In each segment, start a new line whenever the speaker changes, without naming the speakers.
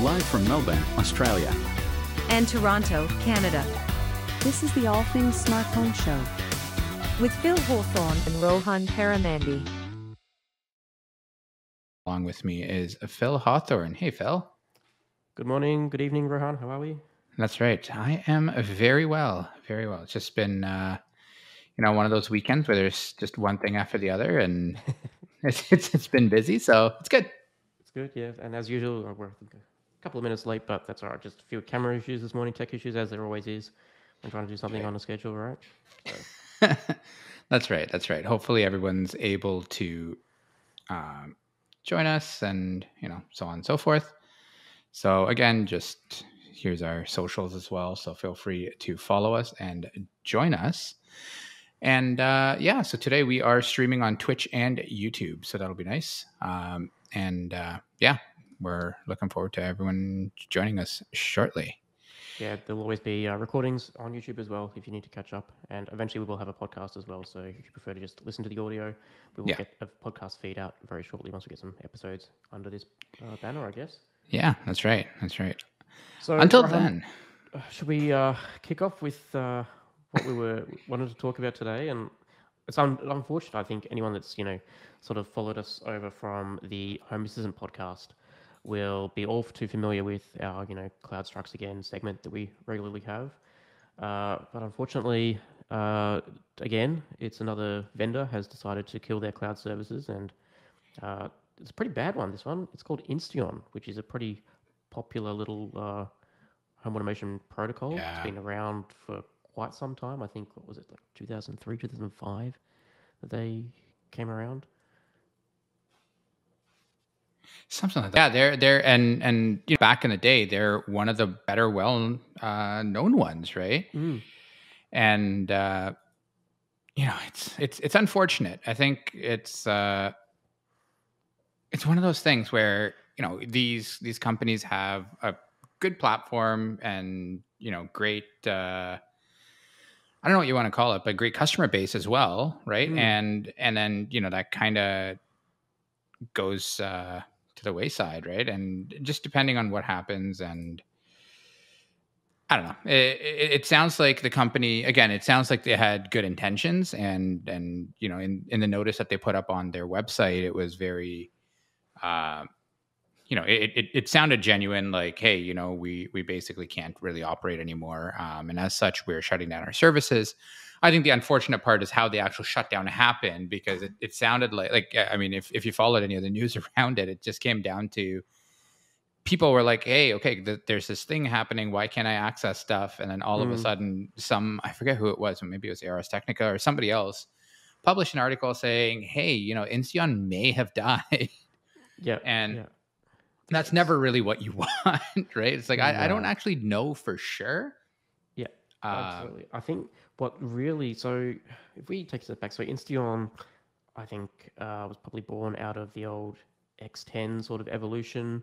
live from Melbourne, Australia.
and Toronto, Canada,
This is the All Things Smart Home Show.
with Phil Hawthorne and Rohan Karamandi.
Along with me is Phil Hawthorne. Hey, Phil.
Good morning, good evening, Rohan. How are we?
That's right. I am very well, very well. It's just been, uh, you know, one of those weekends where there's just one thing after the other, and it's, it's it's been busy, so it's good.
It's good, yeah. And as usual, uh, we're a couple of minutes late, but that's all right. Just a few camera issues this morning, tech issues, as there always is. I'm trying to do something on a schedule, right?
that's right. That's right. Hopefully, everyone's able to um, join us, and you know, so on and so forth. So again, just here's our socials as well. So feel free to follow us and join us. And uh, yeah, so today we are streaming on Twitch and YouTube, so that'll be nice. Um, and uh, yeah, we're looking forward to everyone joining us shortly.
Yeah, there'll always be uh, recordings on YouTube as well if you need to catch up. And eventually we will have a podcast as well. So if you prefer to just listen to the audio, we will
Yeah.
get a podcast feed out very shortly once we get some episodes under this uh, banner, I guess.
Yeah, that's right. That's right.
So
Until
Rohan,
then,
Uh, should we uh, kick off with uh, what we were wanted to talk about today? And it's un- unfortunate. I think anyone that's you know sort of followed us over from the Home Assistant podcast will be all too familiar with our you know Cloud Strikes Again segment that we regularly have. Uh, but unfortunately, uh, again, it's another vendor has decided to kill their cloud services, and uh, it's a pretty bad one. This one, it's called Insteon, which is a pretty popular little uh, home automation protocol.
Yeah.
It's been around for quite some time. I think what was it like 2003, 2005 that they came around.
Something like that. Yeah, they're they're and and you know, back in the day, they're one of the better well uh, known ones, right?
Mm.
and uh, you know it's it's it's unfortunate. I think it's uh, it's one of those things where you know these these companies have a good platform and you know great. Uh, I don't know what you want to call it, but great customer base as well, right?
Mm.
And and then you know that kind of goes uh, to the wayside, right? And just depending on what happens and I don't know. It, it, sounds like the company again. It sounds like they had good intentions, and and you know, in in the notice that they put up on their website, it was very, uh, you know, it, it it sounded genuine. Like, hey, you know, we we basically can't really operate anymore, um, and as such, we're shutting down our services. I think the unfortunate part is how the actual shutdown happened because it, it sounded like like I mean, if if you followed any of the news around it, it just came down to people were like, "Hey, okay, th- there's this thing happening. Why can't I access stuff?" And then all of a
Mm.
sudden, some I forget who it was, maybe it was Ars Technica or somebody else, published an article saying, "Hey, you know, Insteon may have died,"
Yeah,
and
yeah.
That's never really what you want, right? It's like I, I don't actually know for sure.
Yeah,
Uh,
Absolutely. I think what really so if we take a step back, so Insteon, I think uh, was probably born out of the old X10 sort of evolution.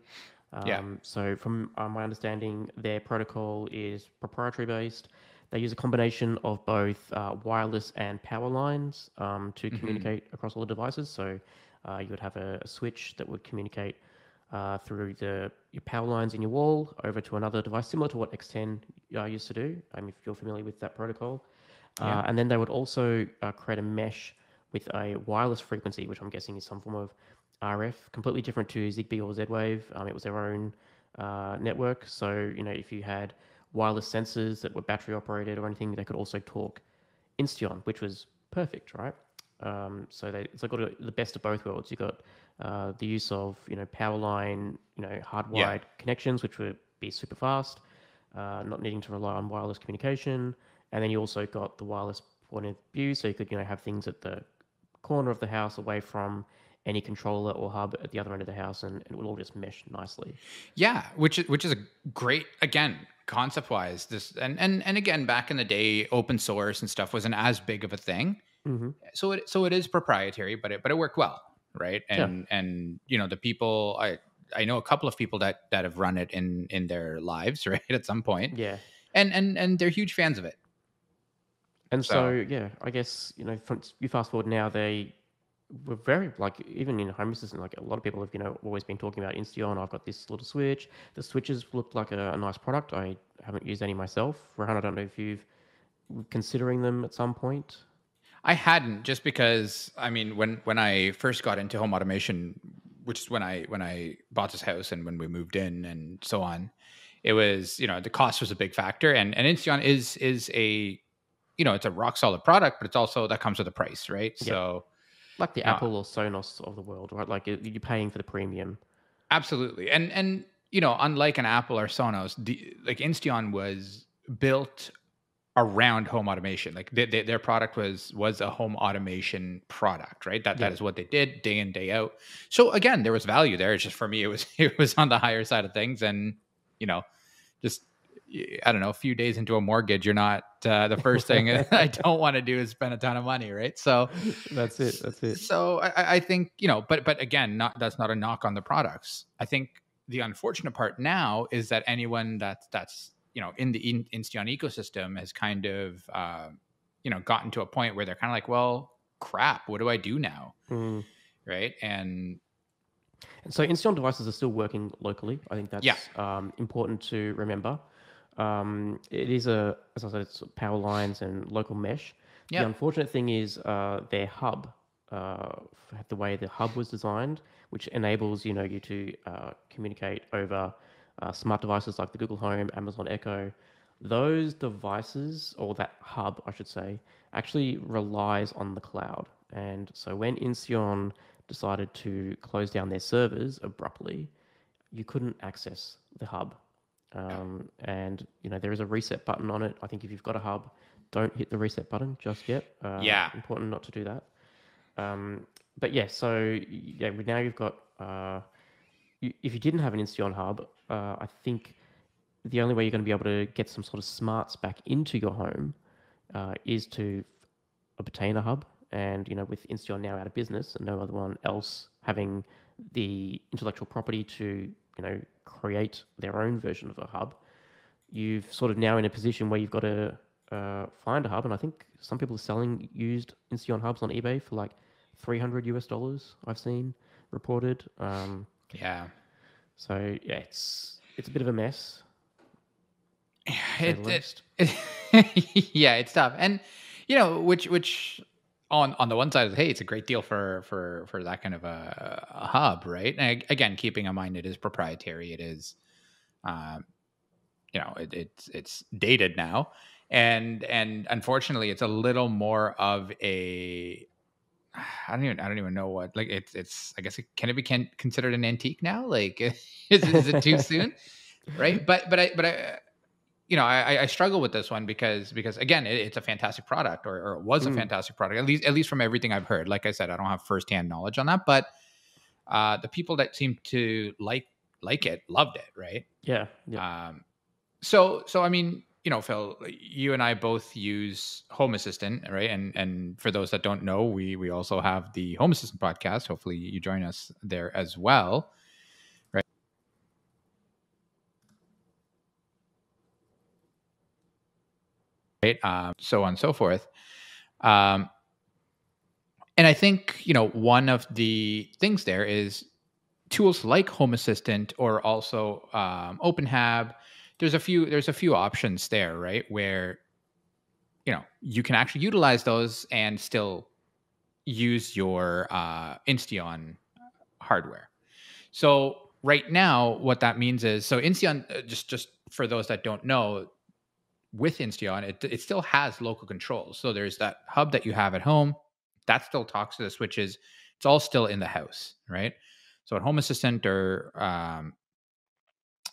Um,
Yeah.
So from uh, my understanding, their protocol is proprietary based. They use a combination of both uh, wireless and power lines um, to
Mhm.
communicate across all the devices. So uh, you would have a, a switch that would communicate uh, through the your power lines in your wall over to another device, similar to what X10 uh, used to do. Um, if you're familiar with that protocol,
Yeah.
uh, and then they would also uh, create a mesh with a wireless frequency, which I'm guessing is some form of RF, completely different to Zigbee or Z-Wave. Um, it was their own uh, network, so you know if you had wireless sensors that were battery operated or anything, they could also talk Insteon, which was perfect, right? Um, so they it's like got the best of both worlds. You got uh, the use of you know power line, you know hardwired connections, which would be super fast, uh, not needing to rely on wireless communication, and then you also got the wireless point of view, so you could you know have things at the corner of the house away from any controller or hub at the other end of the house, and it will all just mesh nicely.
Yeah, which is which is a great again concept wise. This and and and again back in the day, open source and stuff wasn't as big of a thing.
Mm-hmm.
So it so it is proprietary, but it but it worked well, right?
Yeah.
And and you know the people I I know a couple of people that that have run it in in their lives, right? At some point,
Yeah.
and and and they're huge fans of it.
And
So-
so, yeah, I guess you know, from, you fast forward now, they we're very like even in home assistant, like a lot of people have you know always been talking about Insteon. I've got this little switch. The switches looked like a, a nice product. I haven't used any myself. Rohan, I don't know if you've considering them at some point.
I hadn't just because I mean when when I first got into home automation, which is when I when I bought this house and when we moved in and so on, it was you know the cost was a big factor and and Insteon is is a you know it's a rock solid product, but it's also that comes with a price, right?
Yeah.
So
Like the
No.
Apple or Sonos of the world, right? Like you're paying for the premium.
Absolutely, and and you know, unlike an Apple or Sonos, the, like Insteon was built around home automation. Like they, they, their product was was a home automation product, right? That that
Yeah.
is what they did day in day out. So again, there was value there. It's just for me, it was it was on the higher side of things, and you know, just I don't know, a few days into a mortgage, you're not uh, the first thing I don't want to do is spend a ton of money, right? So
That's it. That's it.
so I, I- I think you know, but but again, not that's not a knock on the products. I think the unfortunate part now is that anyone that's that's you know in the in, Insteon ecosystem has kind of uh, you know gotten to a point where they're kind of like, well, crap, what do I do now,
Mm.
right? And
And so Insteon devices are still working locally. I think that's
Yeah.
um, important to remember. Um, it is a, as I said, it's power lines and local mesh.
Yeah.
The unfortunate thing is uh, their hub, uh, the way the hub was designed, which enables you know you to uh, communicate over uh, smart devices like the Google Home, Amazon Echo. Those devices, or that hub, I should say, actually relies on the cloud. And so when Insteon decided to close down their servers abruptly, you couldn't access the hub. Um, and you know there is a reset button on it. I think if you've got a hub, don't hit the reset button just yet. Uh,
Yeah.
important not to do that. Um, but yeah, so yeah, now you've got. Uh, you, if you didn't have an Insteon hub, uh, I think the only way you're going to be able to get some sort of smarts back into your home uh, is to obtain a hub. And you know, with Insteon now out of business and no other one else having the intellectual property to you know create their own version of a hub, you've sort of now in a position where you've got to uh, find a hub. And I think some people are selling used Insteon hubs on eBay for like 300 US dollars. I've seen reported. Um,
yeah,
so yeah, it's it's a bit of a mess. say
it, it, yeah, it's tough, and you know, which which on on the one side of hey, it's a great deal for for for that kind of a, a hub, right? And again, keeping in mind it is proprietary, it is, um, you know, it, it's it's dated now, and and unfortunately, it's a little more of a I don't even I don't even know what like it's it's I guess it, can it be can, considered an antique now? Like is, is it too soon? Right? But but I but I you know I, I struggle with this one because because again it, it's a fantastic product or, or it was a
Mm.
fantastic product at least at least from everything I've heard. Like I said, I don't have firsthand knowledge on that, but uh, the people that seem to like like it loved it, right?
Yeah, yeah.
Um, so, so I mean, you know, Phil, you and I both use Home Assistant, right? And and for those that don't know, we we also have the Home Assistant podcast. Hopefully, you join us there as well, right? Right. Um, so on and so forth. Um, and I think you know one of the things there is tools like Home Assistant or also um, OpenHab. There's a few. There's a few options there, right? Where you know you can actually utilize those and still use your uh, Insteon hardware. So right now, what that means is so Insteon. uh, Just just for those that don't know, with Insteon, it it still has local controls. So there's that hub that you have at home that still talks to the switches. It's all still in the house, right? So at Home Assistant or um,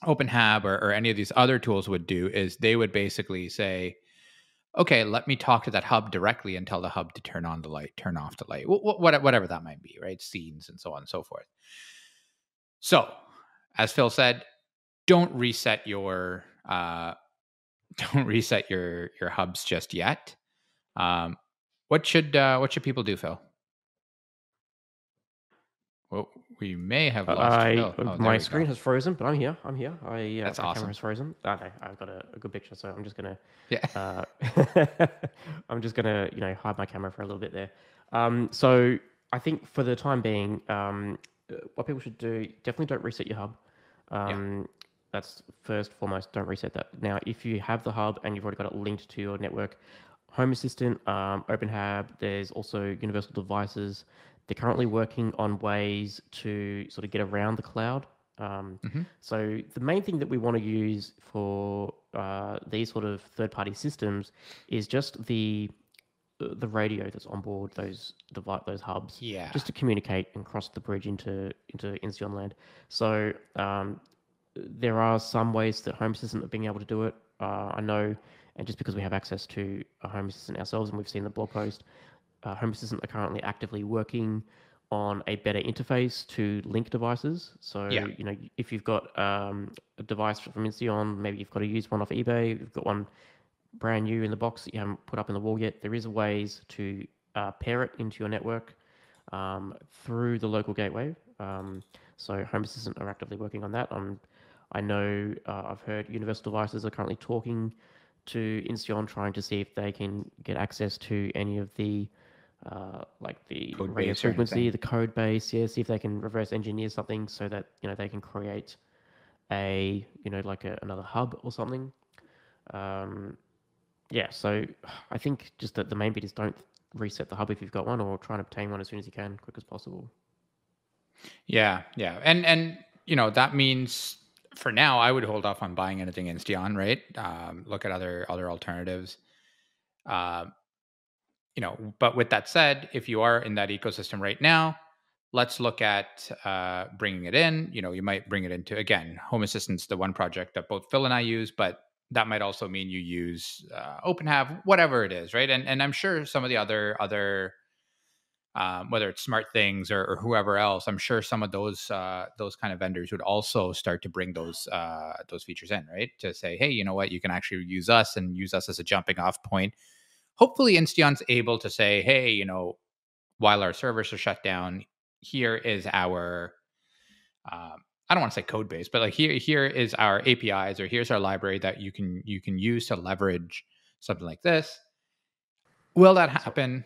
OpenHab or, or any of these other tools would do is they would basically say, okay, let me talk to that hub directly and tell the hub to turn on the light, turn off the light, wh- wh- whatever that might be, right? Scenes and so on and so forth. So, as Phil said, don't reset your uh, don't reset your your hubs just yet. Um, what should uh, what should people do, Phil? We may have lost
I
Phil. Oh,
my screen
go.
has frozen, but I'm here. I'm here. I uh,
That's
my
awesome.
camera has frozen. Okay, I've got a, a good picture, so I'm just gonna
Yeah.
uh, I'm just gonna you know hide my camera for a little bit there. Um, so I think for the time being, um, uh, what people should do definitely don't reset your hub. Um, That's first foremost. Don't reset that. Now, if you have the hub and you've already got it linked to your network, Home Assistant, um, OpenHAB, there's also Universal Devices. They're currently working on ways to sort of get around the cloud. Um,
Mhm.
So the main thing that we want to use for uh, these sort of third-party systems is just the uh, the radio that's on board those device those hubs
Yeah.
just to communicate and cross the bridge into into Insteon land. So um, there are some ways that Home Assistant are being able to do it. Uh, I know, and just because we have access to a Home Assistant ourselves and we've seen the blog post, uh, Home Assistant are currently actively working on a better interface to link devices. So
Yeah.
you know, if you've got um, a device from Insteon, maybe you've got to use one off eBay. You've got one brand new in the box that you haven't put up in the wall yet. There is ways to uh, pair it into your network um, through the local gateway. Um, so Home Assistant are actively working on that. Um, I know uh, I've heard Universal Devices are currently talking to Insteon, trying to see if they can get access to any of the uh, like the
Code
radio frequency, the code base. Yeah, see if they can reverse engineer something so that you know they can create a you know like a, another hub or something. Um, yeah, so I think just that the main bit is don't reset the hub if you've got one, or try and obtain one as soon as you can, quick as possible.
Yeah, yeah, and and you know that means for now I would hold off on buying anything Insteon, right? Um, look at other other alternatives. Um, you know, but with that said, if you are in that ecosystem right now, let's look at uh, bringing it in. You know, you might bring it into again Home Assistant's the one project that both Phil and I use, but that might also mean you use uh, OpenHAB, whatever it is, right? And and I'm sure some of the other other um, whether it's Smart Things or, or whoever else, I'm sure some of those uh, those kind of vendors would also start to bring those uh, those features in, right? To say, hey, you know what, you can actually use us and use us as a jumping off point. Hopefully, Insteon's able to say, hey, you know, while our servers are shut down, here is our um, I don't want to say code base, but like here here is our APIs or here's our library that you can you can use to leverage something like this. Will that happen?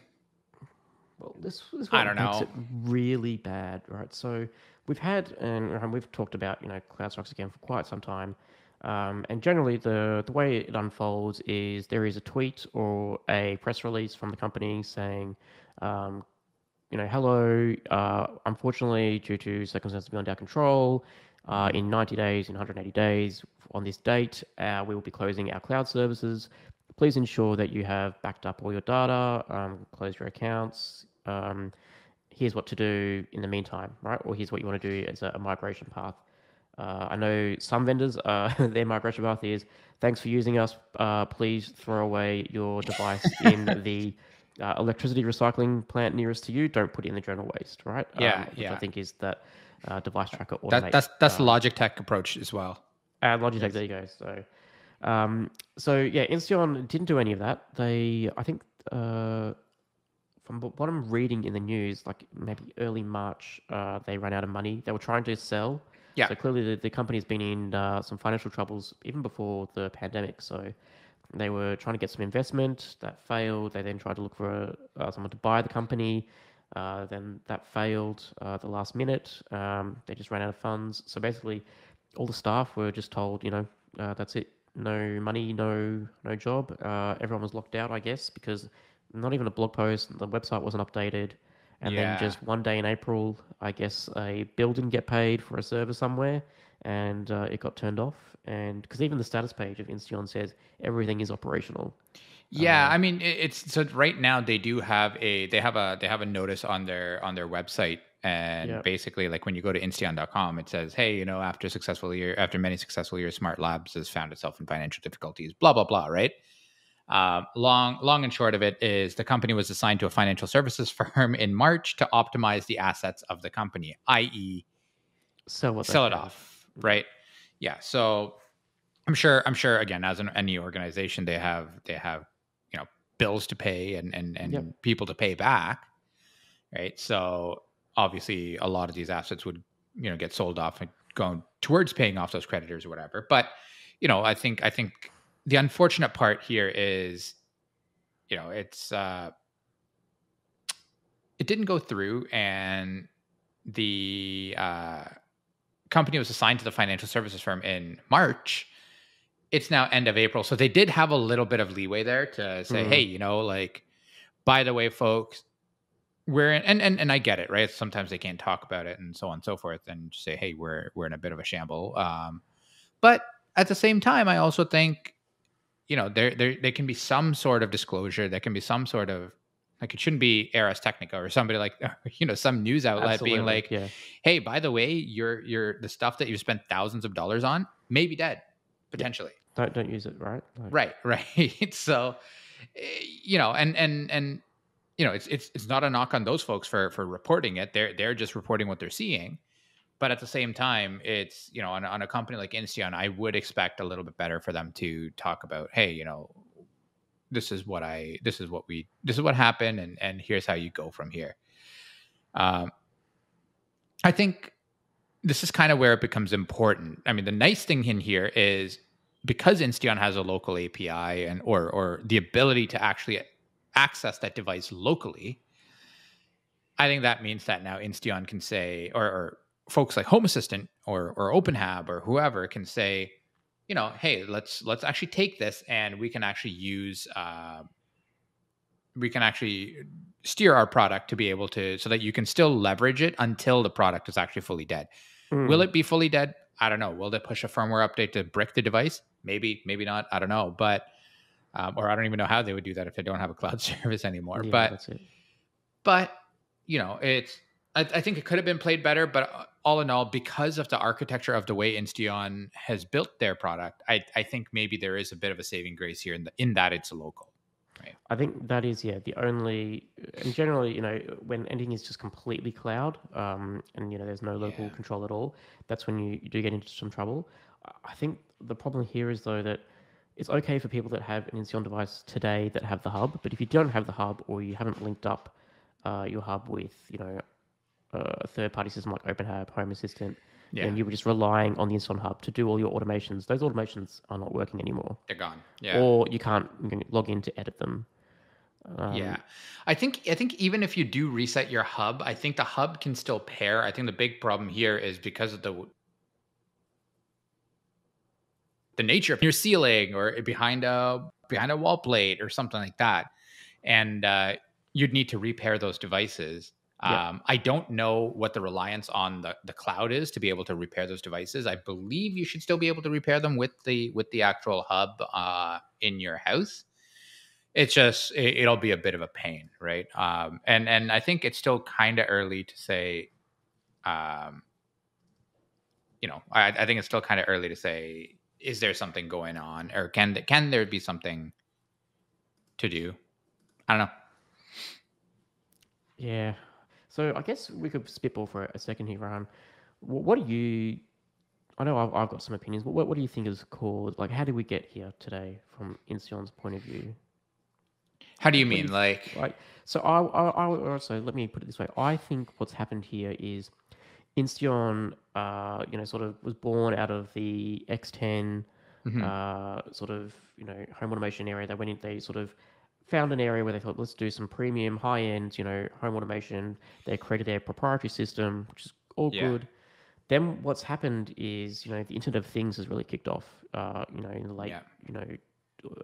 Well, this is
I don't
makes
know.
it really bad, right? So we've had, and and we've talked about, you know, CloudStrikes again for quite some time. Um, and generally, the the way it unfolds is there is a tweet or a press release from the company saying, um, you know, hello. Uh, unfortunately, due to circumstances beyond our control, uh, in 90 days, in 180 days, on this date, uh, we will be closing our cloud services. Please ensure that you have backed up all your data, um, close your accounts. Um, here's what to do in the meantime, right? Or here's what you want to do as a, a migration path. Uh, I know some vendors, uh, their migration path is thanks for using us. Uh, please throw away your device in the uh, electricity recycling plant nearest to you. Don't put it in the general waste, right?
Yeah,
which
yeah.
I think is that uh, device tracker automate.
That, that's that's the
uh,
Logitech approach as well.
uh, Logitech, there you go. So, um, so yeah, Insteon didn't do any of that. They, I think, uh, from what I'm reading in the news, like maybe early March, uh, they ran out of money. They were trying to sell.
Yeah.
So clearly, the, the company's been in uh, some financial troubles even before the pandemic. So they were trying to get some investment that failed. They then tried to look for uh, someone to buy the company. Uh, then that failed uh, the last minute. Um, they just ran out of funds. So basically, all the staff were just told, you know, uh, that's it. No money, no no job. Uh, everyone was locked out, I guess, because not even a blog post. The website wasn't updated. And
Yeah.
then just one day in April, I guess a bill didn't get paid for a server somewhere, and uh, it got turned off. And because even the status page of Insteon says everything is operational.
Yeah,
Uh,
I mean it, it's so right now they do have a they have a they have a notice on their on their website and
Yep.
basically like when you go to insteon.com it says hey you know after successful year after many successful years smart labs has found itself in financial difficulties blah blah blah right um, long long and short of it is the company was assigned to a financial services firm in march to optimize the assets of the company i.e
Sell what
sell it off right? Yeah so i'm sure i'm sure again as an, any organization they have they have you know bills to pay and and, and
Yep.
people to pay back right? So obviously a lot of these assets would you know get sold off and going towards paying off those creditors or whatever. But you know i think i think the unfortunate part here is you know it's uh it didn't go through, and the uh, company was assigned to the financial services firm in March. It's now end of April, so they did have a little bit of leeway there to say,
Mhm.
"Hey, you know, like, by the way, folks, we're in, and and and I get it, right? Sometimes they can't talk about it and so on and so forth, and just say, "Hey, we're we're in a bit of a shamble." Um, but at the same time, I also think, you know, there there there can be some sort of disclosure. There can be some sort of like it shouldn't be Ars Technica or somebody like you know some news outlet being like,
yeah,
"Hey, by the way, your your the stuff that you spent thousands of dollars on may be dead potentially."
don't don't use it, right? Like,
Right, right. so, eh, you know, and and and you know, it's it's it's not a knock on those folks for for reporting it. They're they're just reporting what they're seeing. But at the same time, it's you know, on, a- on a company like Insteon, I would expect a little bit better for them to talk about, hey, you know, this is what I, this is what we, this is what happened, and and here's how you go from here. Um, I think this is kind of where it becomes important. I mean, the nice thing in here is because Insteon has a local API and or or the ability to actually access that device locally, I think that means that now Insteon can say, or, or folks like Home Assistant or or OpenHab or whoever can say, you know, hey, let's let's actually take this and we can actually use uh, we can actually steer our product to be able to so that you can still leverage it until the product is actually fully dead.
Mm.
Will it be fully dead? I don't know. Will they push a firmware update to brick the device? Maybe, maybe not. I don't know. But um, or I don't even know how they would do that if they don't have a cloud service anymore.
Yeah,
but but you know, it's I, I think it could have been played better. But uh, all in all, because of the architecture of the way Insteon has built their product, I I think maybe there is a bit of a saving grace here in the in that it's local.
I think that is yeah the only and generally you know when anything is just completely cloud um, and you know there's no local
Yeah.
control at all that's when you, you do get into some trouble. I- I think the problem here is though that it's okay for people that have an Insteon device today that have the hub, but if you don't have the hub or you haven't linked up uh, your hub with you know a third party system like OpenHAB, Home Assistant,
Yeah,
and you were just relying on the Insteon hub to do all your automations, those automations are not working anymore,
they're gone. Yeah.
or you can't log in to edit them. Um,
yeah, I think I think even if you do reset your hub, I think the hub can still pair. I think the big problem here is because of the the nature of your ceiling or behind a behind a wall plate or something like that, and uh, you'd need to repair those devices.
Yeah.
Um, I don't know what the reliance on the, the cloud is to be able to repair those devices. I believe you should still be able to repair them with the with the actual hub uh, in your house it's just it, it'll be a bit of a pain right um and and i think it's still kind of early to say um you know i i think it's still kind of early to say is there something going on or can can there be something to do i don't know
Yeah. So I guess we could spitball for a second here. Wh- What do you? I know I've, I've got some opinions, but what, what do you think is called? Like, how did we get here today from Insteon's point of view?
how do you
do
mean
you-
like
Like, so I, I, I also let me put it this way. I think what's happened here is Insteon, uh, you know, sort of was born out of the X10
Mhm.
uh, sort of you know home automation area. They went in, they sort of found an area where they thought let's do some premium, high end, you know, home automation. They created their proprietary system, which is all
Yeah.
good. Then what's happened is you know the Internet of Things has really kicked off. Uh, you know, in the late
Yeah.
you know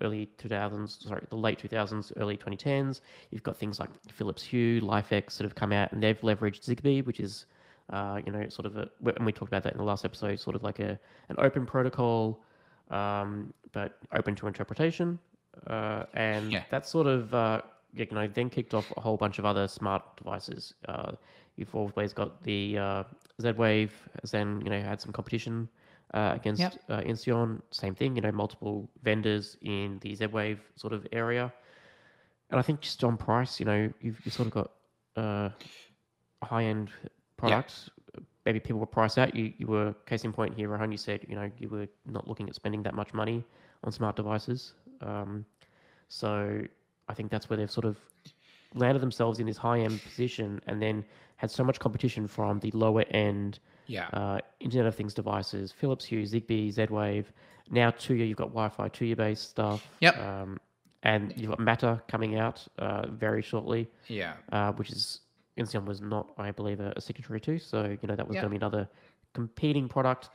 early 2000s, sorry, the late 2000s, early 2010s. You've got things like Philips Hue, LIFX that have come out and they've leveraged Zigbee, which is, uh, you know, sort of a, and we talked about that in the last episode, sort of like a an open protocol, um, but open to interpretation. Uh, and
Yeah.
that sort of, uh, you know, then kicked off a whole bunch of other smart devices. Uh, you've always got the uh, Z-Wave, then, you know, had some competition uh, against
Yep.
uh. Same thing, you know, multiple vendors in the Z-Wave sort of area. And I think just on price, you know, you've, you've sort of got uh, high-end product. Maybe people were priced out. You, you were, case in point here, Rohan, you said, you know, you were not looking at spending that much money on smart devices. Um, so I think that's where they've sort of landed themselves in this high-end position and then had so much competition from the lower end
yeah
uh, Internet of Things devices, Philips Hue, Zigbee, Z-Wave. Now Tuya, you've got Wi-Fi Tuya based stuff.
Yep.
Um, and you've got Matter coming out uh, very shortly,
yeah
uh, which is Insteon was not, I believe, a, a signatory to. So you know that was
Yeah.
going to be another competing product.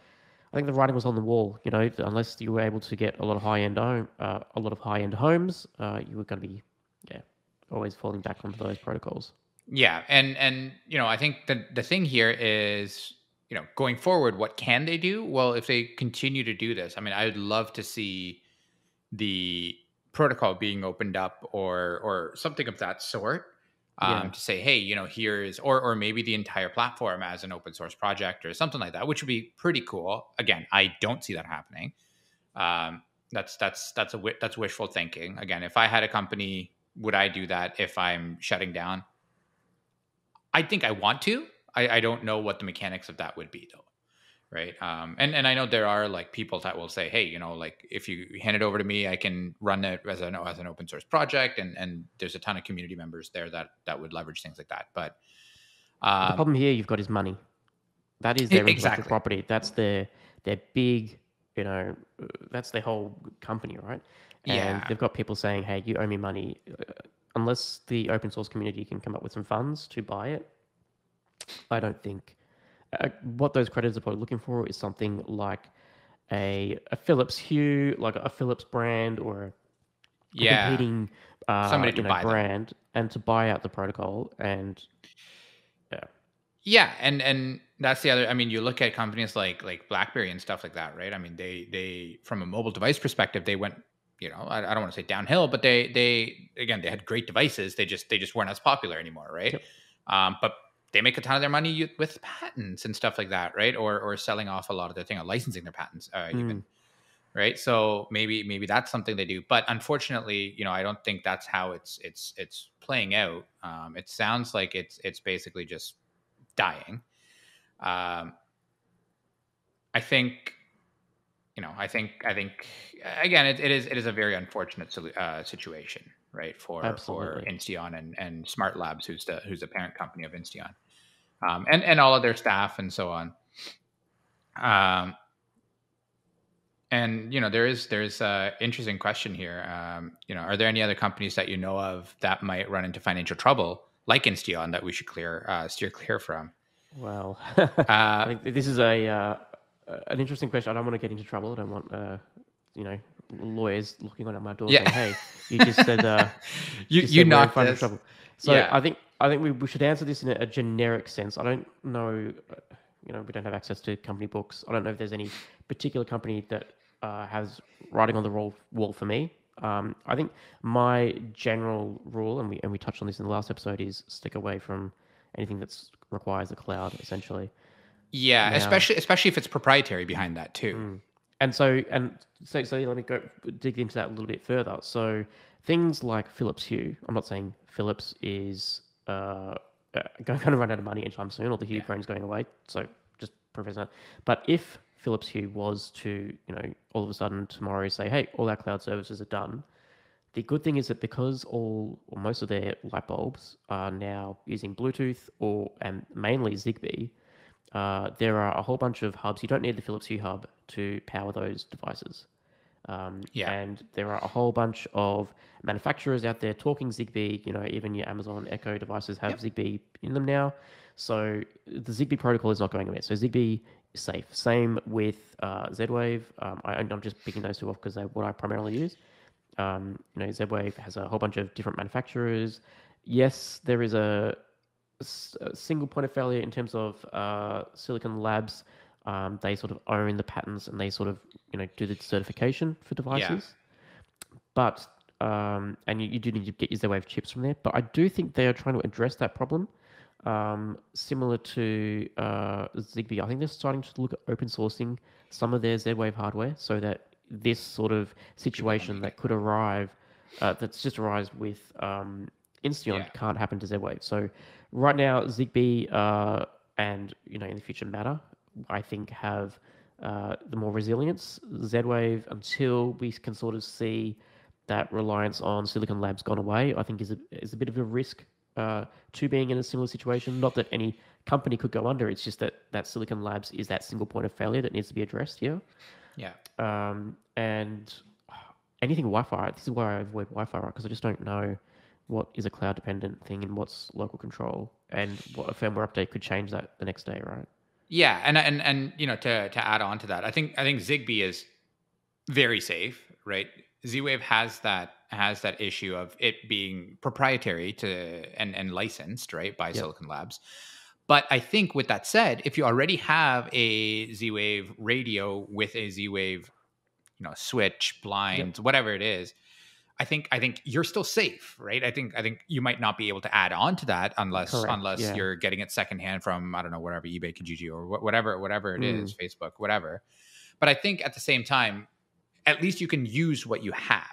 I think the writing was on the wall. You know, unless you were able to get a lot of high end home, uh, a lot of high end homes, uh, you were going to be, yeah, always falling back onto those protocols.
Yeah, and and you know, I think the the thing here is, you know, going forward, what can they do? Well, if they continue to do this, I mean, I would love to see the protocol being opened up or or something of that sort. Um,
Yeah.
to say, hey, you know, here's or or maybe the entire platform as an open source project or something like that, which would be pretty cool. Again, I don't see that happening. Um, that's that's that's a that's wishful thinking. Again, if I had a company, would I do that if I'm shutting down? I think I want to. I, I don't know what the mechanics of that would be though. Right. Um, and, and I know there are like people that will say, Hey, you know, like if you hand it over to me, I can run it as an, as an open source project. And, and there's a ton of community members there that, that would leverage things like that. But,
the
um,
problem here you've got is money. That is their intellectual
exactly.
property. That's their their big, you know, uh, that's their whole company, right? And
Yeah.
they've got people saying, "Hey, you owe me money," uh, unless the open source community can come up with some funds to buy it. I don't think uh, what those creditors are probably looking for is something like a a Philips Hue, like a Philips brand or a
yeah,
competing uh,
Somebody to
know,
buy them.
brand, and to buy out the protocol and
Yeah, and and that's the other. I mean, you look at companies like like BlackBerry and stuff like that, right? I mean, they they from a mobile device perspective, they went, you know, I, I don't want to say downhill, but they they again they had great devices. They just they just weren't as popular anymore, right?
Yep.
Um, but they make a ton of their money with patents and stuff like that, right? Or or selling off a lot of their thing, or licensing their patents, uh, even, right? So maybe maybe that's something they do. But unfortunately, you know, I don't think that's how it's it's it's playing out. Um, it sounds like it's it's basically just dying. Um, I think, you know, I think, I think, again, it, it is, it is a very unfortunate uh, situation, right, for
Absolutely.
for Insteon and and Smart Labs, who's the who's the parent company of Insteon, um, and and all of their staff and so on. Um, and you know, there is there's a interesting question here. Um, you know, are there any other companies that you know of that might run into financial trouble, like Insteon, that we should clear uh, steer clear from?
well,
Uh,
I think this is a uh, an interesting question. I don't want to get into trouble. I don't want uh, you know lawyers looking on at my door
Yeah.
saying, "Hey, you just said uh,
you
just
you
said we're in trouble." So
Yeah.
I think I think we, we should answer this in a, a generic sense. I don't know, you know, we don't have access to company books. I don't know if there's any particular company that uh, has writing on the wall, wall for me. Um, I think my general rule, and we and we touched on this in the last episode, is stick away from anything that requires a cloud, essentially.
Yeah,
Now-
especially especially if it's proprietary behind that too.
Mm. And so, and so, so let me go dig into that a little bit further. So, things like Philips Hue, I'm not saying Philips is uh, uh, going to run out of money anytime soon, or the Hue
Yeah.
brand's going away. So, just that. But if Philips Hue was to, you know, all of a sudden tomorrow say, hey, all our cloud services are done, the good thing is that because all or most of their light bulbs are now using Bluetooth or and mainly Zigbee, uh, there are a whole bunch of hubs. You don't need the Philips Hue hub to power those devices. Um,
Yeah.
And there are a whole bunch of manufacturers out there talking Zigbee. You know, even your Amazon Echo devices have Zigbee in them now. So the Zigbee protocol is not going away. So Zigbee is safe. Same with uh, Z-Wave. Um, I, I'm just picking those two off because they're what I primarily use. Um, you know, Z-Wave has a whole bunch of different manufacturers. Yes, there is a single point of failure in terms of uh, Silicon Labs. Um, they sort of own the patents and they sort of you know do the certification for devices. But um, and you, you do need to get your Z-Wave chips from there. But I do think they are trying to address that problem. Um, similar to uh, Zigbee, I think they're starting to look at open sourcing some of their Z-Wave hardware so that this sort of situation that could arrive, uh, that's just arise with um, Insteon
Yeah.
can't happen to Z-Wave. So right now, Zigbee uh, and you know in the future Matter, I think have uh, the more resilience. Z-Wave until we can sort of see that reliance on Silicon Labs gone away, I think is a, is a bit of a risk uh, to being in a similar situation. Not that any company could go under. It's just that that Silicon Labs is that single point of failure that needs to be addressed here.
Yeah.
Um, and anything Wi-Fi. This is why I avoid Wi-Fi, right? Because I just don't know what is a cloud dependent thing and what's local control, and what a firmware update could change that the next day, right?
Yeah, and and and you know to to add on to that, I think I think Zigbee is very safe, right? Z-Wave has that has that issue of it being proprietary to and and licensed, right, by
Yep.
Silicon Labs. But I think with that said, if you already have a Z-Wave radio with a Z-Wave, you know, switch, blinds, whatever it is, I think I think you're still safe, right? I think I think you might not be able to add on to that unless
Correct,
unless
yeah.
you're getting it secondhand from I don't know whatever eBay, Kijiji, or wh- whatever whatever it is,
Mm.
Facebook, whatever. But I think at the same time, at least you can use what you have,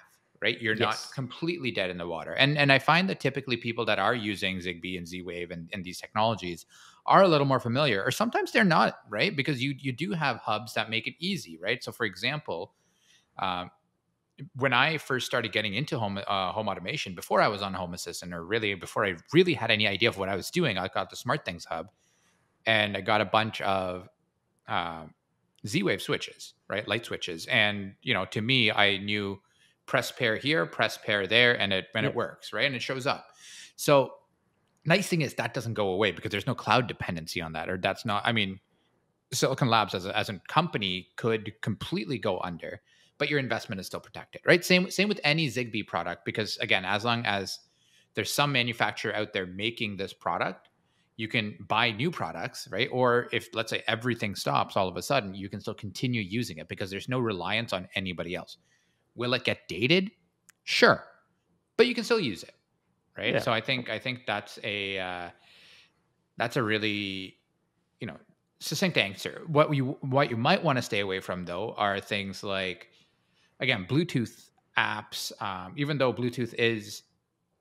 right? You're not completely dead in the water. And and I find that typically people that are using Zigbee and Z-Wave and, and these technologies are a little more familiar, or sometimes they're not, right? Because you you do have hubs that make it easy, right? So for example, um, when I first started getting into home uh, home automation, before I was on Home Assistant, or really before I really had any idea of what I was doing, I got the Smart Things Hub, and I got a bunch of um, Z-Wave switches, right, light switches, and you know, to me, I knew press pair here, press pair there, and it and it works, right, and it shows up. So nice thing is that doesn't go away because there's no cloud dependency on that, or that's not. I mean, Silicon Labs as a, as a company could completely go under, but your investment is still protected, right? Same same with any Zigbee product because again, as long as there's some manufacturer out there making this product, you can buy new products, right? Or if let's say everything stops all of a sudden, you can still continue using it because there's no reliance on anybody else. Will it get dated? Sure, but you can still use it, right?
Yeah.
So I think I think that's a uh, that's a really you know succinct answer. What you what you might want to stay away from though are things like again Bluetooth apps. Um, even though Bluetooth is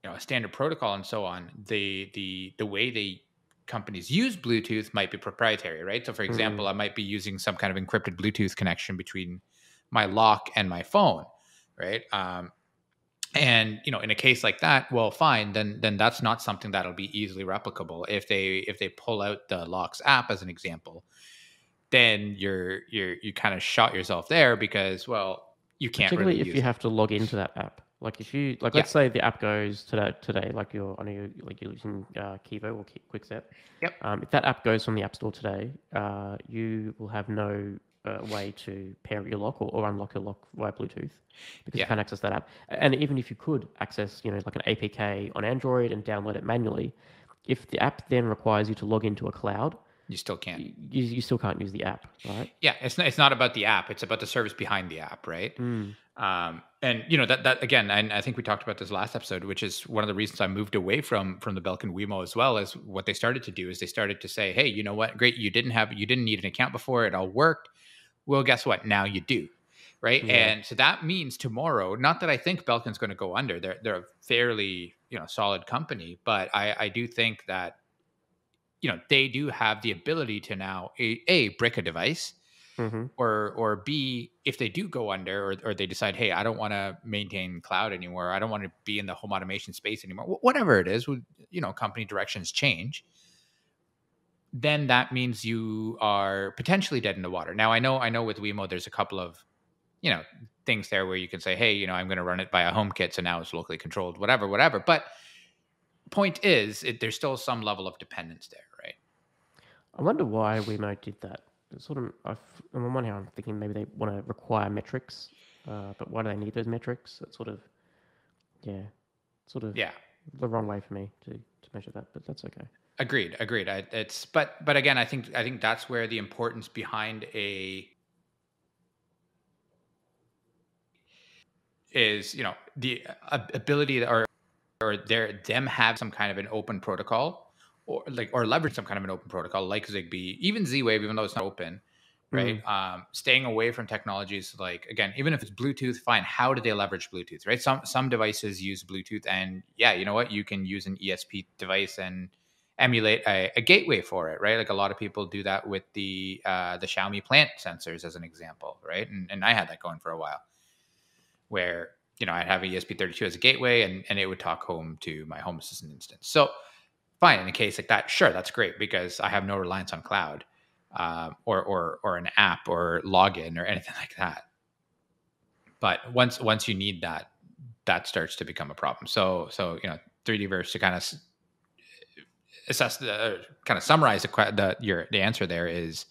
you know a standard protocol and so on, the the the way they companies use Bluetooth might be proprietary, right? So for example, I might be using some kind of encrypted Bluetooth connection between my lock and my phone, right? Um, and you know in a case like that well fine then then that's not something that'll be easily replicable if they if they pull out the locks app as an example then you're you're you kind of shot yourself there because well you can't
Particularly
really
if you
it.
have to log into that app. Like if you like,
Yeah.
let's say the app goes today. Today, like you're, I know you're like you're using uh, Kevo or Kwikset.
Yep.
Um, if that app goes from the App Store today, uh, you will have no uh, way to pair your lock or, or unlock your lock via Bluetooth because
Yeah.
you can't access that app. And even if you could access, you know, like an APK on Android and download it manually, if the app then requires you to log into a cloud,
you still can't.
You, you still can't use the app, right?
yeah it's not, it's not about the app it's about the service behind the app right?
Mm.
um, and you know that that again and i think we talked about this last episode which is one of the reasons i moved away from from the belkin wemo as well is what they started to do is they started to say hey you know what? Great you didn't have you didn't need an account before it all worked. Well guess what? Now you do. Right?
Yeah.
and so that means tomorrow not that i think belkin's going to go under they're they're a fairly you know solid company but i i do think that you know they do have the ability to now a, a brick a device
hmm
or or b if they do go under or, or they decide hey i don't want to maintain cloud anymore. I don't want to be in the home automation space anymore wh- whatever it is would- you know company directions change then that means you are potentially dead in the water. Now i know i know with wemo there's a couple of you know things there where you can say hey you know i'm going to run it by a home kit so now it's locally controlled whatever whatever but point is it, there's still some level of dependence there
I wonder why Wemo did that. Sort of, I've, on one hand, I'm thinking maybe they want to require metrics, uh, but why do they need those metrics? It's sort of, yeah, sort of
yeah
the wrong way for me to, to measure that, but that's okay.
Agreed, agreed. I, it's but but again, I think I think that's where the importance behind a is you know the uh, ability or or their them have some kind of an open protocol or like or leverage some kind of an open protocol like Zigbee, even Z-Wave, even though it's not open, right? Um, staying away from technologies like again, even if it's Bluetooth, fine. How do they leverage Bluetooth, right? Some some devices use Bluetooth, and yeah, you know what? You can use an ESP device and emulate a, a gateway for it, right? Like a lot of people do that with the uh, the Xiaomi plant sensors, as an example, right? And, and I had that going for a while, where you know I'd have a E ESP32 as a gateway, and and it would talk home to my Home Assistant instance. So fine, in a case like that, sure, that's great because I have no reliance on cloud, um, or or or an app or login or anything like that. But once once you need that, that starts to become a problem. So so you know 3Dverse to kind of assess the uh, kind of summarize the, the your the answer there is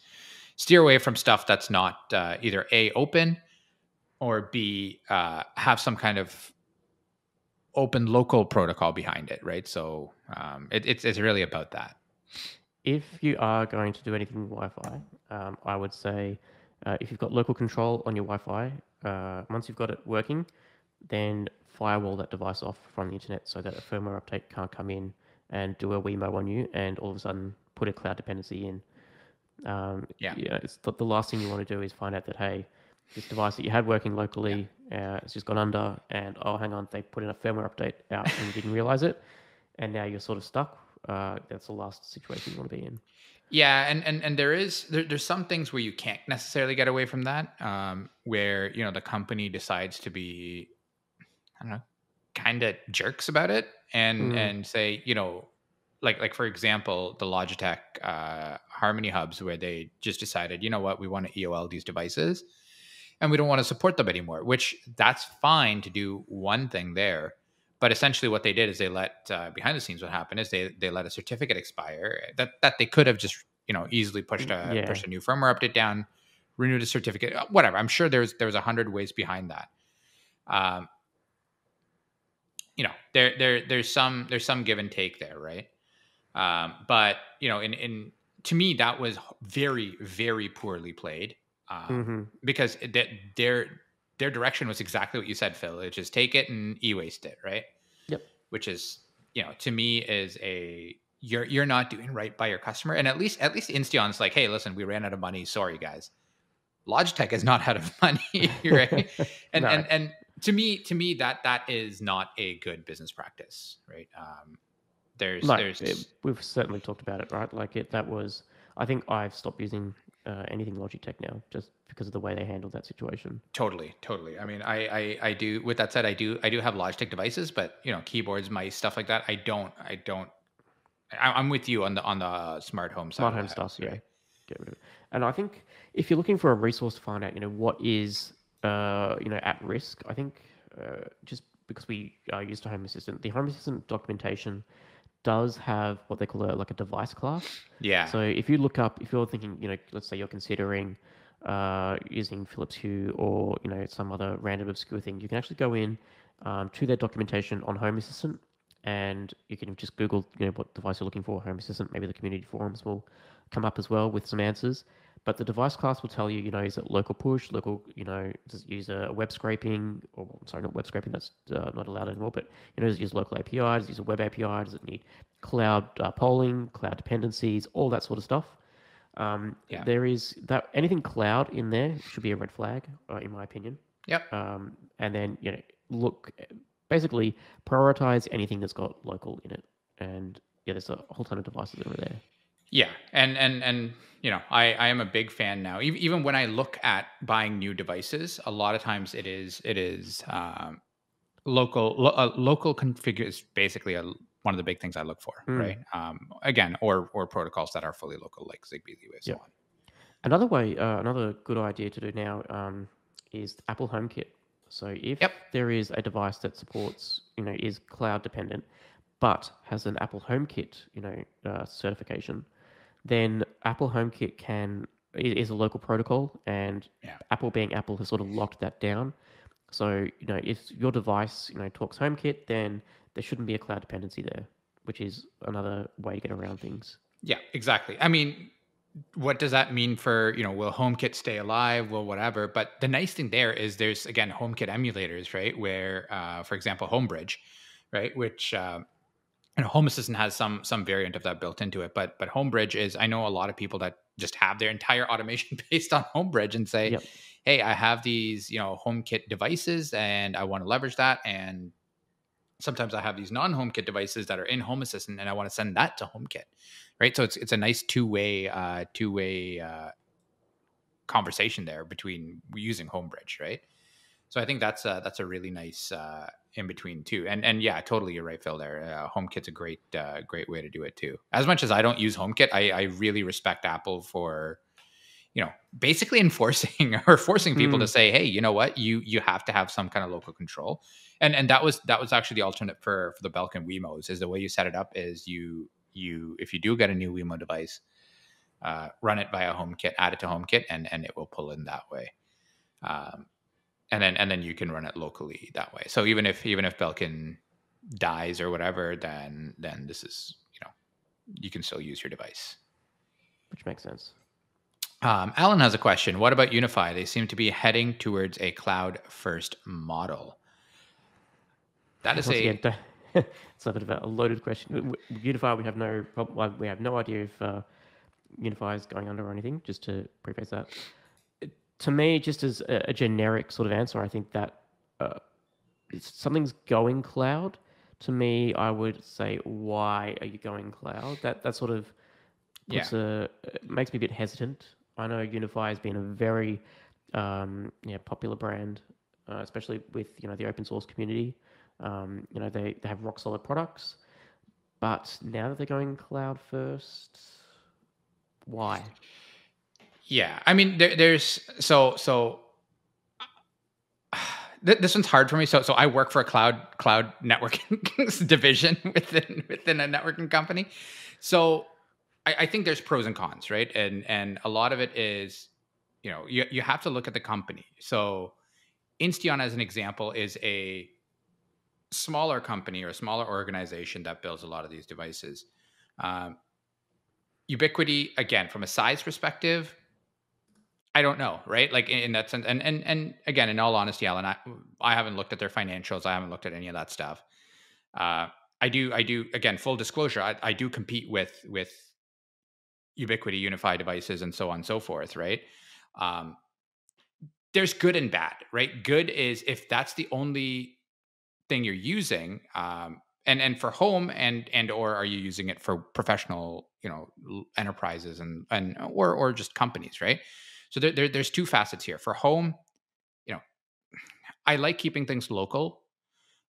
steer away from stuff that's not uh, either a open or b uh, have some kind of open local protocol behind it, right? So um, it, it's it's really about that.
If you are going to do anything with Wi-Fi, um, I would say uh, if you've got local control on your Wi-Fi, uh, once you've got it working, then firewall that device off from the internet so that a firmware update can't come in and do a Wemo on you and all of a sudden put a cloud dependency in. Um,
Yeah.
You know, it's the, the last thing you want to do is find out that, hey, this device that you had working locally, uh, it's just gone under, and oh, hang on, they put in a firmware update out and you didn't realize it, and now you're sort of stuck. Uh, that's the last situation you want to be in.
Yeah, and and and there is there, there's some things where you can't necessarily get away from that, um, where you know the company decides to be, I don't know, kind of jerks about it, and
Mm.
and say you know, like like for example, the Logitech uh, Harmony hubs, where they just decided, you know what, we want to EOL these devices, and we don't want to support them anymore. Which that's fine to do one thing there, but essentially what they did is they let uh, behind the scenes what happened is they they let a certificate expire that that they could have just you know easily pushed a
Yeah.
pushed a new firmware update down renewed a certificate uh, whatever i'm sure there's there's a hundred ways behind that um you know there there there's some there's some give and take there right um but you know in in to me that was very very poorly played um,
hmm
because that their their direction was exactly what you said, Phil. It's just take it and e-waste it, right?
Yep.
Which is, you know, to me is a you're you're not doing right by your customer. And at least at least Insteon's like, hey, listen, we ran out of money. Sorry, guys. Logitech is not out of money, right? And
No.
and and to me, to me, that that is not a good business practice, right? Um, there's there's
it- we've certainly talked about it, right? Like it, that was. I think I've stopped using uh, anything Logitech now, just because of the way they handled that situation.
Totally, totally. I mean, I, I, I do. With that said, I do, I do have Logitech devices, but you know, keyboards, mice, stuff like that. I don't, I don't. I, I'm with you on the on the smart home side.
Smart home stuff, yeah.
right?
Get rid of it. And I think if you're looking for a resource to find out, you know, what is, uh, you know, at risk, I think uh, just because we are used to Home Assistant, the Home Assistant documentation does have what they call a, like a device class.
Yeah.
So if you look up, if you're thinking, you know, let's say you're considering uh, using Philips Hue or you know some other random obscure thing, you can actually go in um, to their documentation on Home Assistant, and you can just Google, you know, what device you're looking for. Home Assistant, maybe the community forums will come up as well with some answers. But the device class will tell you, you know, is it local push, local, you know, does it use a web scraping, or sorry, not web scraping, that's uh, not allowed anymore, but, you know, does it use local API, does it use a web API, does it need cloud uh, polling, cloud dependencies, all that sort of stuff. Um,
Yeah.
There is that anything cloud in there should be a red flag, uh, in my opinion.
Yep.
Um, and then, you know, look, basically prioritize anything that's got local in it. And yeah, there's a whole ton of devices over there.
Yeah, and and and you know, I I am a big fan now. Even even when I look at buying new devices, a lot of times it is it is um, local lo, uh, local configure is basically a, one of the big things I look for,
Mm.
right? Um, again, or or protocols that are fully local, like Zigbee, Z-Wave, so
Yep.
on.
Another way, uh, another good idea to do now um, is Apple HomeKit. So if
Yep.
there is a device that supports, you know, is cloud dependent, but has an Apple HomeKit, you know, uh, certification, then Apple HomeKit can is a local protocol, and
Yeah.
Apple being Apple has sort of locked that down. So you know, if your device, you know, talks HomeKit, then there shouldn't be a cloud dependency there, which is another way to get around things.
Yeah, exactly. I mean, what does that mean for you know? Will HomeKit stay alive? Will whatever? But the nice thing there is there's again HomeKit emulators, right? Where, uh, for example, Homebridge, right? Which uh, you know, Home Assistant has some some variant of that built into it. But but Homebridge is I know a lot of people that just have their entire automation based on Homebridge and say,
Yep.
hey, I have these you know HomeKit devices and I want to leverage that and sometimes I have these non-HomeKit devices that are in Home Assistant, and I want to send that to HomeKit, right? So it's it's a nice two-way uh, two-way uh, conversation there between using Homebridge, right? So I think that's a, that's a really nice uh, in between too. And and yeah, totally, you're right, Phil. There, uh, HomeKit's a great uh, great way to do it too. As much as I don't use HomeKit, I, I really respect Apple for you know, basically enforcing or forcing people to
Mm.
say, hey, you know what, you you have to have some kind of local control. And and that was that was actually the alternate for for the Belkin Wemos is the way you set it up is you you if you do get a new Wemo device, uh, run it via HomeKit, add it to HomeKit, and and it will pull in that way. Um, and then and then you can run it locally that way. So even if even if Belkin dies or whatever, then then this is you know you can still use your device.
which makes sense.
Um, Alan has a question. What about UniFi? They seem to be heading towards a cloud first model. That is a
again, it's a bit of a loaded question. W- w- UniFi, we have no prob- well, we have no idea if uh, UniFi is going under or anything. Just to preface that, to me, just as a, a generic sort of answer, I think that uh, something's going cloud. To me, I would say, why are you going cloud? That that sort of
Yeah.
a makes me a bit hesitant. I know UniFi has been a very um, yeah popular brand, uh, especially with you know the open source community. Um, you know they, they have rock solid products, but now that they're going cloud first, why?
Yeah, I mean, there, there's so so. th- This one's hard for me. So, so I work for a cloud cloud networking division within within a networking company. So, I, I think there's pros and cons, right? And and a lot of it is, you know, you you have to look at the company. So, Insteon, as an example, is a smaller company or a smaller organization that builds a lot of these devices. Um, Ubiquiti, again, from a size perspective, I don't know, right? Like in, in that sense, and and and again, in all honesty, Alan, I, I haven't looked at their financials. I haven't looked at any of that stuff. Uh, I do, I do. Again, full disclosure, I, I do compete with with Ubiquiti, UniFi devices, and so on and so forth, right? Um, there's good and bad, right? Good is if that's the only thing you're using, um, and and for home, and and or are you using it for professional, you know, enterprises and and or or just companies, right? So there, there there's two facets here. For home, you know, I like keeping things local,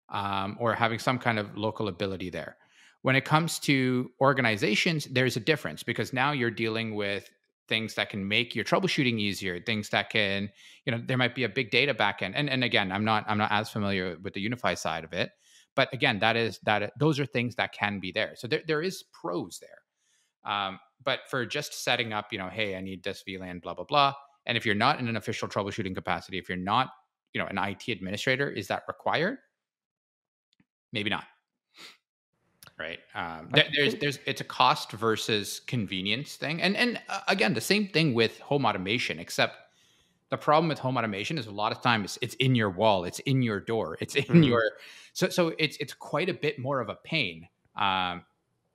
um, or having some kind of local ability there. When it comes to organizations, there's a difference because now you're dealing with things that can make your troubleshooting easier, things that can, you know, there might be a big data backend. And and again, I'm not I'm not as familiar with the UniFi side of it, but again, that is that those are things that can be there. So there there is pros there. Um, but for just setting up, you know, hey, I need this VLAN, blah blah blah. And if you're not in an official troubleshooting capacity, if you're not, you know, an IT administrator, is that required? Maybe not. Right. Um, there, there's there's it's a cost versus convenience thing, and and uh, again, the same thing with home automation, except the problem with home automation is a lot of times it's in your wall, it's in your door, it's in
Mhm.
your so so it's it's quite a bit more of a pain. Um,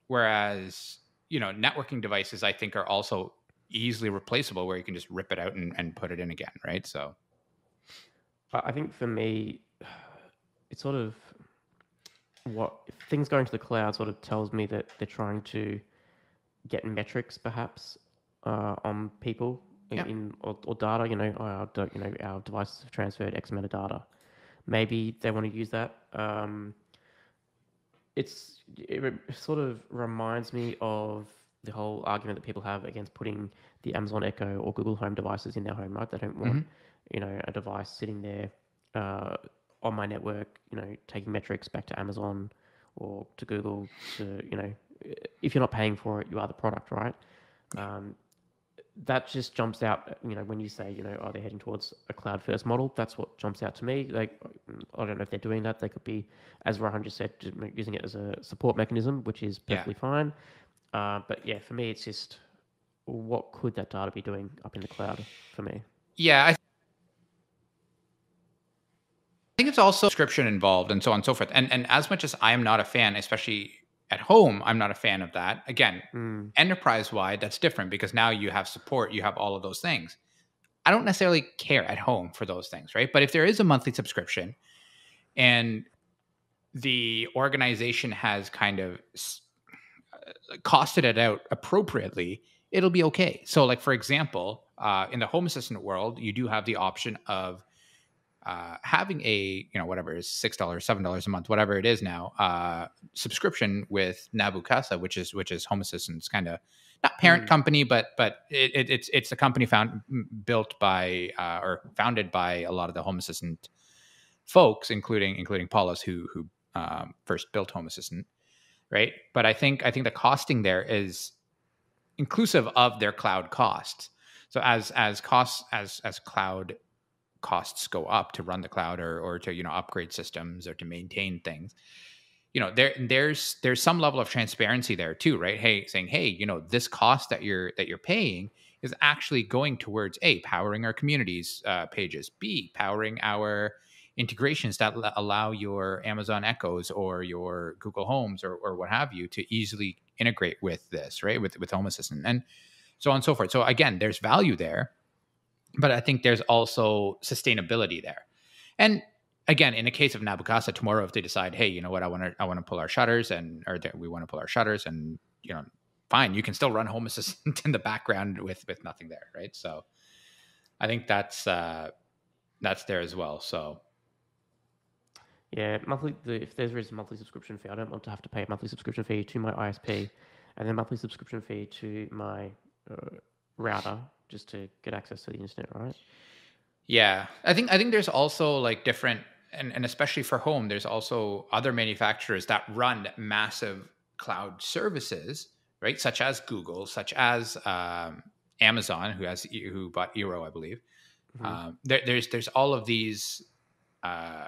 whereas you know networking devices, I think, are also easily replaceable, where you can just rip it out and, and put it in again, right? So
I think for me, it's sort of what things going to the cloud sort of tells me that they're trying to get metrics perhaps uh, on people in,
Yeah.
in or, or data. You know, our, you know, our devices have transferred X amount of data. Maybe they want to use that. Um, it's it sort of reminds me of the whole argument that people have against putting the Amazon Echo or Google Home devices in their home. Right? They don't want
Mhm.
you know a device sitting there uh, on my network, you know, taking metrics back to Amazon or to Google to, you know, if you're not paying for it, you are the product, right? Um, that just jumps out, you know, when you say, you know, are they heading towards a cloud first model? That's what jumps out to me. Like, I don't know if they're doing that. They could be, as Rohan just said, using it as a support mechanism, which is
Yeah.
perfectly fine. Uh, but yeah, for me, it's just what could that data be doing up in the cloud for me?
yeah, I think it's also subscription involved and so on and so forth. And and as much as I am not a fan, especially at home, I'm not a fan of that. Again,
Mm,
enterprise wide, that's different because now you have support, you have all of those things. I don't necessarily care at home for those things, right? But if there is a monthly subscription and the organization has kind of uh, costed it out appropriately, it'll be okay. So, like for example, uh, in the home assistant world, you do have the option of uh, having a you know whatever is six dollars, seven dollars a month, whatever it is now, uh, subscription with Nabu Casa, which is which is Home Assistant's kind of not parent
Mm.
company, but but it, it, it's it's a company found built by uh, or founded by a lot of the Home Assistant folks, including including Paulus, who who um, first built Home Assistant, right? But I think I think the costing there is inclusive of their cloud costs. So as as costs as as cloud costs go up to run the cloud or or to you know upgrade systems or to maintain things, you know there there's there's some level of transparency there too, right? Hey, saying hey, you know this cost that you're that you're paying is actually going towards a powering our communities uh, pages, b powering our integrations that allow your Amazon Echoes or your Google Homes or, or what have you to easily integrate with this, right? With with Home Assistant and so on and so forth. So again, there's value there, but I think there's also sustainability there. And again, in the case of Nabu Casa, tomorrow if they decide, hey, you know what, I want to I want to pull our shutters and or that we want to pull our shutters and you know, fine, you can still run Home Assistant in the background with with nothing there, right? So I think that's uh that's there as well. So
Yeah, monthly. The, if there is a monthly subscription fee, I don't want to have to pay a monthly subscription fee to my ISP, and then monthly subscription fee to my uh, router just to get access to the internet, right?
Yeah, I think I think there's also like different, and, and especially for home, there's also other manufacturers that run massive cloud services, right? Such as Google, such as um, Amazon, who has who bought Eero, I believe.
Mhm.
Um, there, there's there's all of these uh,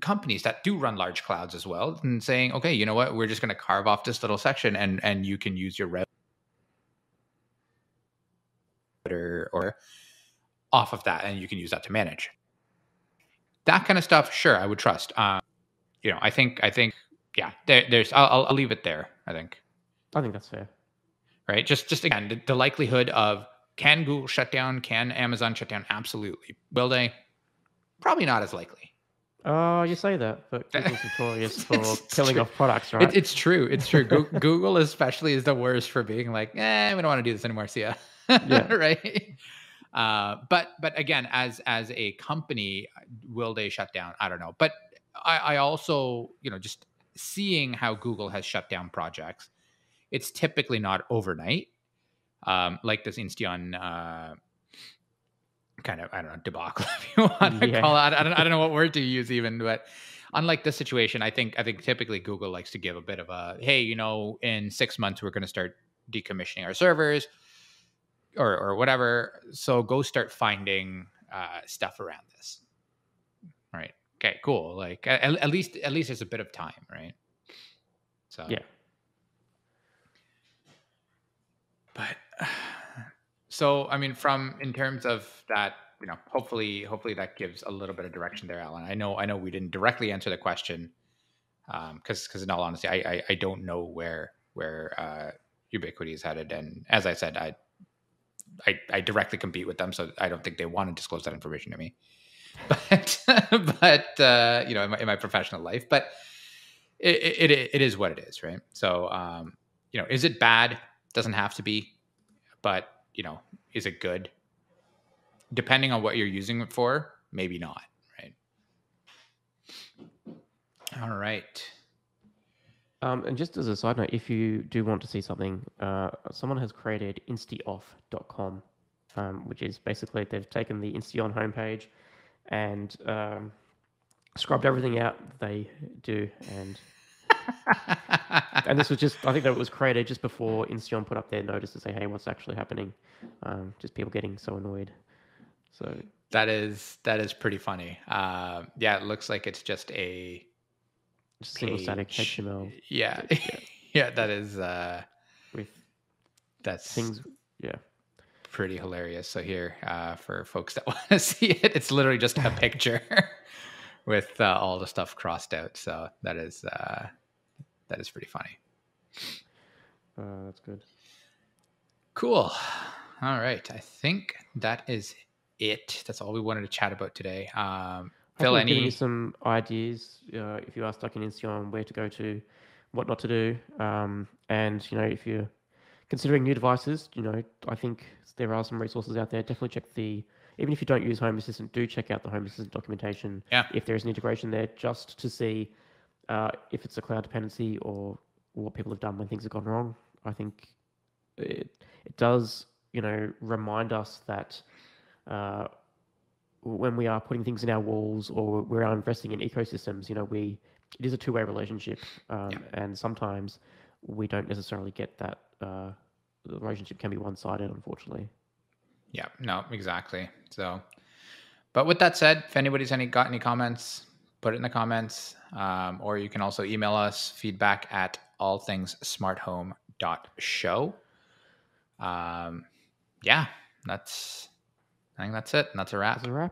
companies that do run large clouds as well, and saying, okay, you know what, we're just going to carve off this little section, and and you can use your router or off of that, and you can use that to manage that kind of stuff. Sure, I would trust. Um, you know, I think I think yeah, there, there's I'll, I'll- I'll leave it there. I think
I think that's fair.
right? Just just again, the, the likelihood of can Google shut down? Can Amazon shut down? Absolutely. Will they? Probably not as likely.
Oh, you say that, but Google's notorious for killing
true.
off products, right?
It, it's true. It's true. Google especially is the worst for being like, eh, we don't want to do this anymore. See ya.
Yeah.
right. Uh, but but again, as as a company, will they shut down? I don't know. But I, I also, you know, just seeing how Google has shut down projects, it's typically not overnight. Um, like this Insteon uh, kind of I don't know debacle if you want to
Yeah.
call it. I don't I don't know what word to use even, but unlike this situation, I think I think typically Google likes to give a bit of a hey, you know, in six months we're going to start decommissioning our servers or or whatever. So go start finding uh, stuff around this. Right. Okay. Cool. Like at, at least at least there's a bit of time, right? So
Yeah.
But so I mean, from in terms of that, you know, hopefully hopefully that gives a little bit of direction there, Alan. I know I know we didn't directly answer the question because because in all honesty, I, I I don't know where where uh, Ubiquiti is headed, and as I said, I. I, I directly compete with them, so I don't think they want to disclose that information to me. But but uh, you know, in my, in my professional life, but it, it it is what it is, right? So um, you know, is it bad? Doesn't have to be, but you know, is it good? Depending on what you're using it for, maybe not, right? All right.
Um, and just as a side note, if you do want to see something, uh, someone has created instioff.com, um, which is basically they've taken the Insteon homepage and um, scrubbed everything out they do. And and this was just, I think that it was created just before Insteon put up their notice to say, hey, what's actually happening? Um, just people getting so annoyed. So
that is that is pretty funny. Uh, yeah, it looks like it's just a
single static. HTML
Yeah,
Yeah.
yeah, that is uh,
with
that's
things. Yeah.
pretty hilarious. So here, uh, for folks that want to see it, it's literally just a picture with uh, all the stuff crossed out. So that is uh, that is pretty funny.
Uh, that's good.
Cool. All right, I think that is it. That's all we wanted to chat about today. Um, Phil,
Hopefully I've you some ideas uh, if you are stuck in Insteon, where to go to, what not to do, um, and you know if you're considering new devices, you know I think there are some resources out there. Definitely check the even if you don't use Home Assistant, do check out the Home Assistant documentation.
Yeah.
If there is an integration there, just to see uh, if it's a cloud dependency or what people have done when things have gone wrong. I think it it does you know remind us that uh, when we are putting things in our walls or we are investing in ecosystems, you know, we it is a two way relationship, um,
Yeah.
and sometimes we don't necessarily get that. Uh, the relationship can be one sided, unfortunately.
Yeah, no, exactly. So, but with that said, if anybody's any got any comments, put it in the comments, um, or you can also email us feedback at allthingssmarthome.show. Um, yeah, that's I think that's it. And that's a wrap.
That's a wrap.